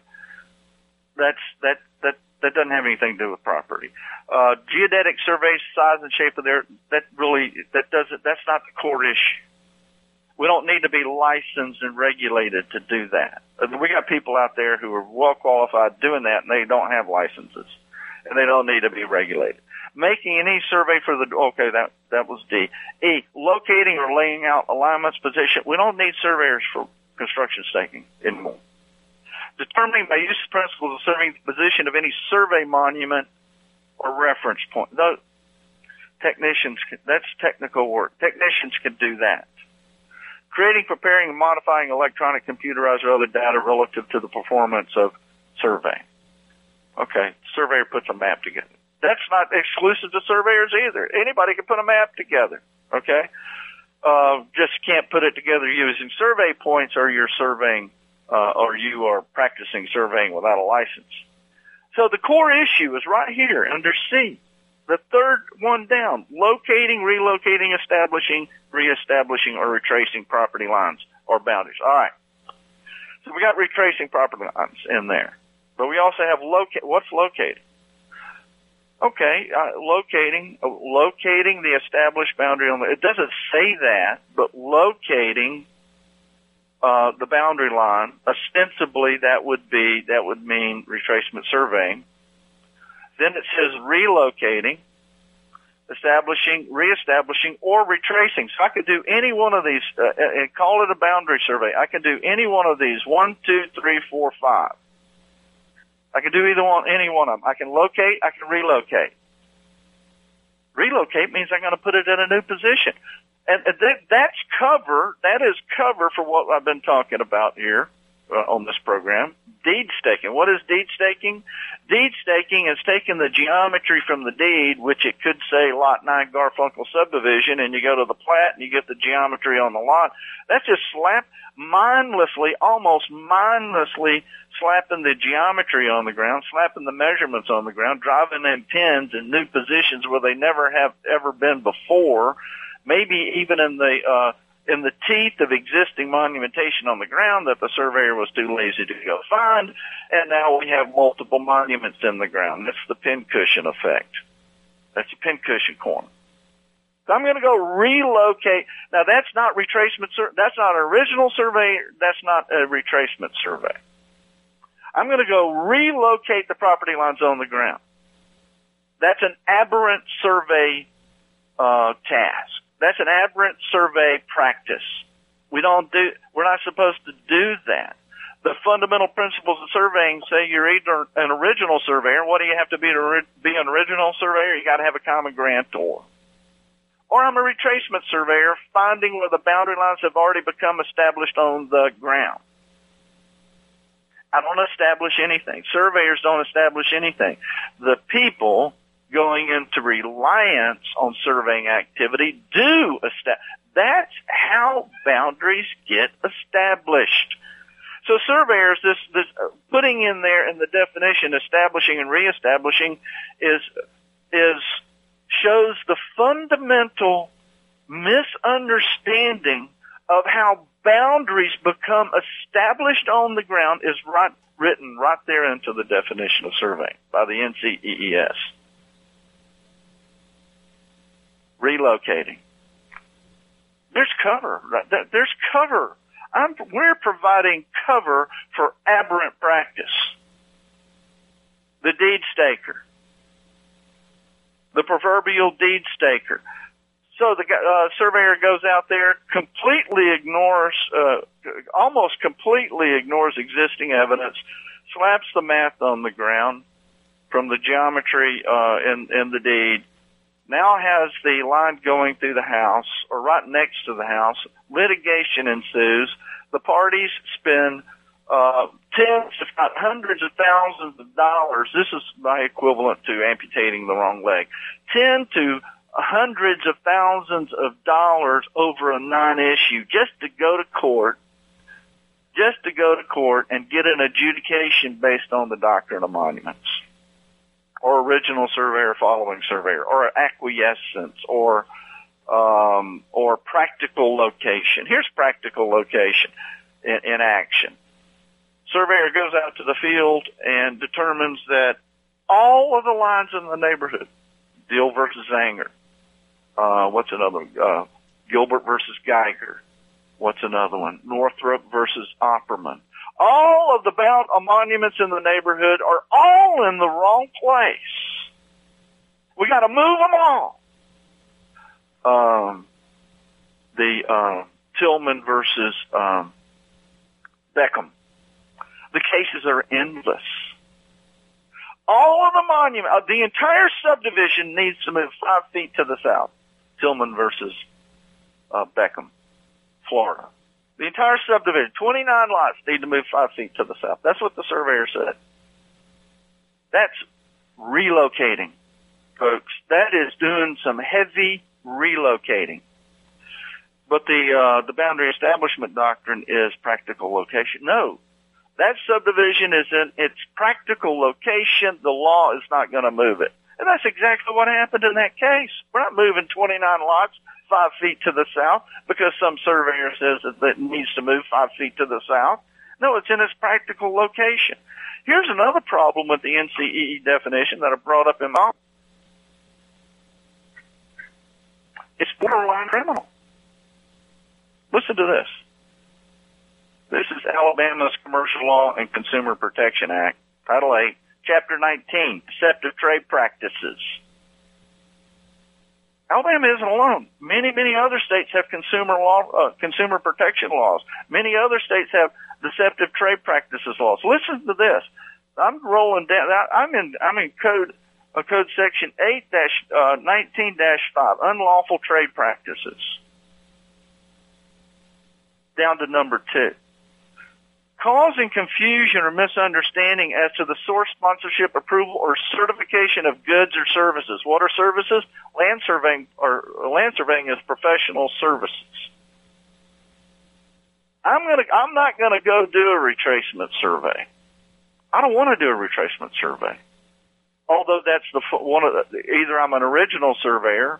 that's that that that doesn't have anything to do with property. Uh, geodetic surveys, size and shape of the earth, that really that doesn't that's not the core issue. We don't need to be licensed and regulated to do that. We got people out there who are well qualified doing that, and they don't have licenses, and they don't need to be regulated making any survey for the, okay, that, that was D. E, locating or laying out alignments, position. We don't need surveyors for construction staking anymore. Determining by use principles of surveying the position of any survey monument or reference point. Those technicians, can, that's technical work. Technicians can do that. Creating, preparing, and modifying electronic, computerized, or other data relative to the performance of surveying. Okay, surveyor puts a map together. That's not exclusive to surveyors either. Anybody can put a map together. Okay, uh, just can't put it together using survey points, or you're surveying, uh, or you are practicing surveying without a license. So the core issue is right here under C. The third one down, locating, relocating, establishing, reestablishing, or retracing property lines or boundaries. All right. So we got retracing property lines in there. But we also have locate, what's locating? Okay, uh, locating uh, locating the established boundary on the. It doesn't say that, but locating uh, the boundary line. Ostensibly, that would be that would mean retracement surveying. Then it says relocating, establishing, reestablishing, or retracing. So I could do any one of these. Uh, and call it a boundary survey. I can do any one of these. One, two, three, four, five. I can do either one, any one of them. I can locate, I can relocate. Relocate means I'm going to put it in a new position. And that's cover, that is cover for what I've been talking about here uh, on this program. Deed staking. What is deed staking? Deed staking is taking the geometry from the deed, which it could say Lot 9 Garfunkel subdivision, and you go to the plat and you get the geometry on the lot. That's just slap, mindlessly, almost mindlessly slapping the geometry on the ground, slapping the measurements on the ground, driving in pins in new positions where they never have ever been before, maybe even in the, uh, in the teeth of existing monumentation on the ground that the surveyor was too lazy to go find, and now we have multiple monuments in the ground. That's the pincushion effect. That's the pincushion corner. So I'm going to go relocate. Now that's not retracement. Sur- that's not an original survey. That's not a retracement survey. I'm going to go relocate the property lines on the ground. That's an aberrant survey uh, task. That's an aberrant survey practice. We don't do. We're not supposed to do that. The fundamental principles of surveying say you're either an original surveyor. What do you have to be to be an original surveyor? You got to have a common grantor. Or I'm a retracement surveyor, finding where the boundary lines have already become established on the ground. I don't establish anything. Surveyors don't establish anything. The people going into reliance on surveying activity do establish. That's how boundaries get established. So surveyors, this, this uh, putting in there in the definition, establishing and reestablishing, is is shows the fundamental misunderstanding of how boundaries become established on the ground is right written right there into the definition of surveying by the NCEES. Relocating. There's cover. There's cover. I'm, we're providing cover for aberrant practice. The deed staker. The proverbial deed staker. So the uh, surveyor goes out there, completely ignores, uh, almost completely ignores existing evidence, slaps the math on the ground from the geometry uh, in, in the deed, now has the line going through the house or right next to the house. Litigation ensues. The parties spend uh, tens, if not hundreds of thousands of dollars. This is my equivalent to amputating the wrong leg. Ten to hundreds of thousands of dollars over a non-issue just to go to court, just to go to court and get an adjudication based on the doctrine of monuments or original surveyor following surveyor or acquiescence or um, or practical location. Here's practical location in, in action. Surveyor goes out to the field and determines that all of the lines in the neighborhood, Deal versus Anger, uh, what's another? Uh, Gilbert versus Geiger. What's another one? Northrop versus Opperman. All of the bound, monuments in the neighborhood are all in the wrong place. We got to move them all. Um, the uh, Tillman versus um, Beckham. The cases are endless. All of the monument, uh, the entire subdivision needs to move five feet to the south. Tillman versus uh, Beckham, Florida. The entire subdivision, 29 lots, need to move five feet to the south. That's what the surveyor said. That's relocating, folks. That is doing some heavy relocating. But the uh, the boundary establishment doctrine is practical location. No, that subdivision is in its practical location. The law is not going to move it. And that's exactly what happened in that case. We're not moving 29 lots five feet to the south because some surveyor says that it needs to move five feet to the south. No, it's in its practical location. Here's another problem with the NCEE definition that I brought up in my it's borderline criminal. Listen to this. This is Alabama's Commercial Law and Consumer Protection Act, Title 8, Chapter 19, Deceptive Trade Practices. Alabama isn't alone. Many, many other states have consumer law, uh, consumer protection laws. Many other states have deceptive trade practices laws. Listen to this. I'm rolling down. I'm in. I'm in code. Uh, code section eight dash uh. Unlawful trade practices. Down to number two causing confusion or misunderstanding as to the source sponsorship approval or certification of goods or services. What are services? Land surveying or land surveying is professional services. I'm gonna, I'm not gonna go do a retracement survey. I don't want to do a retracement survey. Although that's the one of the, either I'm an original surveyor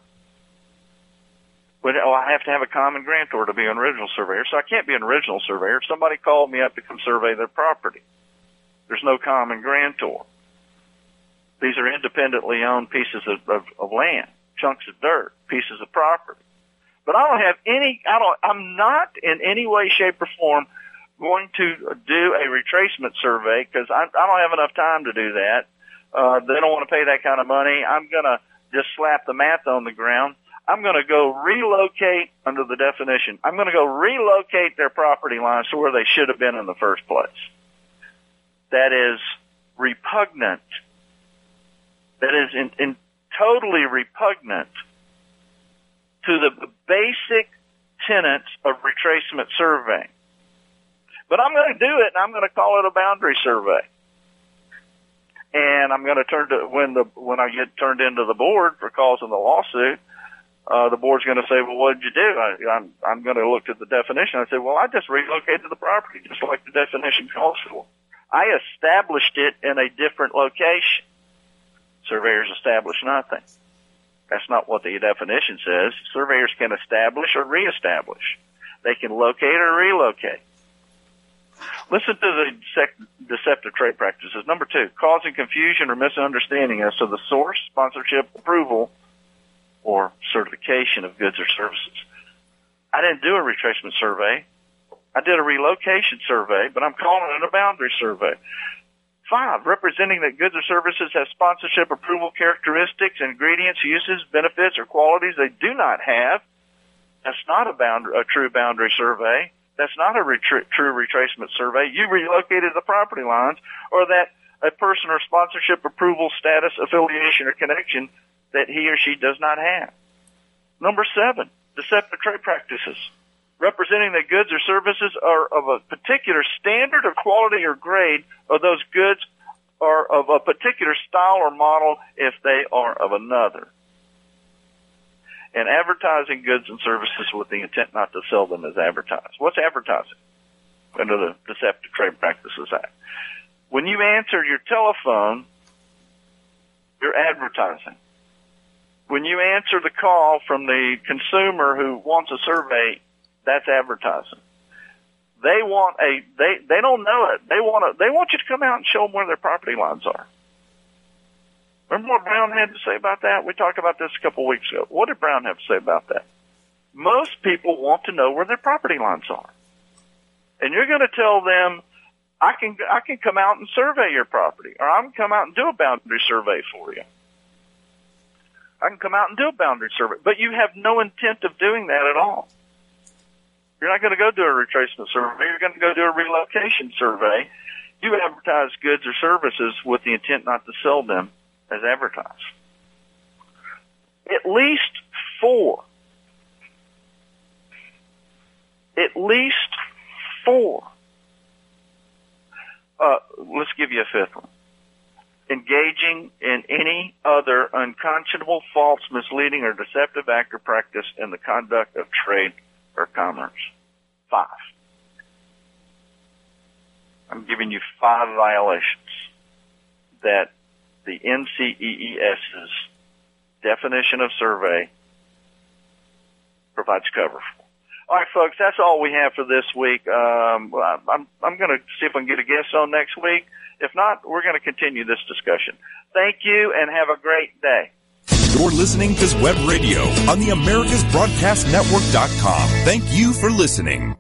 but oh, I have to have a common grantor to be an original surveyor, so I can't be an original surveyor. Somebody called me up to come survey their property, there's no common grantor. These are independently owned pieces of, of, of land, chunks of dirt, pieces of property. But I don't have any, I don't, I'm not in any way, shape, or form going to do a retracement survey because I, I don't have enough time to do that. uh, they don't want to pay that kind of money. I'm going to just slap the math on the ground. I'm going to go relocate under the definition. I'm going to go relocate their property lines to where they should have been in the first place. That is repugnant. That is in, in totally repugnant to the basic tenets of retracement surveying. But I'm going to do it and I'm going to call it a boundary survey. And I'm going to turn to when the when I get turned into the board for causing the lawsuit, uh, the board's going to say, "Well, what did you do?" I, I'm I'm going to look at the definition. I say, "Well, I just relocated the property, just like the definition calls for. I established it in a different location. Surveyors establish nothing. That's not what the definition says. Surveyors can establish or reestablish. They can locate or relocate. Listen to the deceptive trade practices. Number two, causing confusion or misunderstanding as to the source, sponsorship, approval, or certification of goods or services. I didn't do a retracement survey. I did a relocation survey, but I'm calling it a boundary survey. Five, representing that goods or services have sponsorship approval characteristics, ingredients, uses, benefits, or qualities they do not have. That's not a, boundary, a true boundary survey. That's not a true retracement survey. You relocated the property lines or that a person or sponsorship approval status, affiliation, or connection that he or she does not have. Number seven, deceptive trade practices. Representing that goods or services are of a particular standard of quality or grade or those goods are of a particular style or model if they are of another and advertising goods and services with the intent not to sell them as advertised. What's advertising? Under the Deceptive Trade Practices Act. When you answer your telephone, you're advertising. When you answer the call from the consumer who wants a survey, that's advertising. They want a they they don't know it. They want to they want you to come out and show them where their property lines are. Remember what Brown had to say about that? We talked about this a couple weeks ago. What did Brown have to say about that? Most people want to know where their property lines are. And you're going to tell them, I can, I can come out and survey your property, or I can come out and do a boundary survey for you. I can come out and do a boundary survey, but you have no intent of doing that at all. You're not going to go do a retracement survey. You're going to go do a relocation survey. You advertise goods or services with the intent not to sell them as advertised. At least four. At least four. Uh, let's give you a fifth one. Engaging in any other unconscionable, false, misleading, or deceptive act or practice in the conduct of trade or commerce. Five. I'm giving you five violations that the NCEES's definition of survey provides cover for. All right, folks, that's all we have for this week. Um, I'm, I'm going to see if I can get a guest on next week. If not, we're going to continue this discussion. Thank you and have a great day. You're listening to Web Radio on the AmericasBroadcastNetwork.com. Thank you for listening.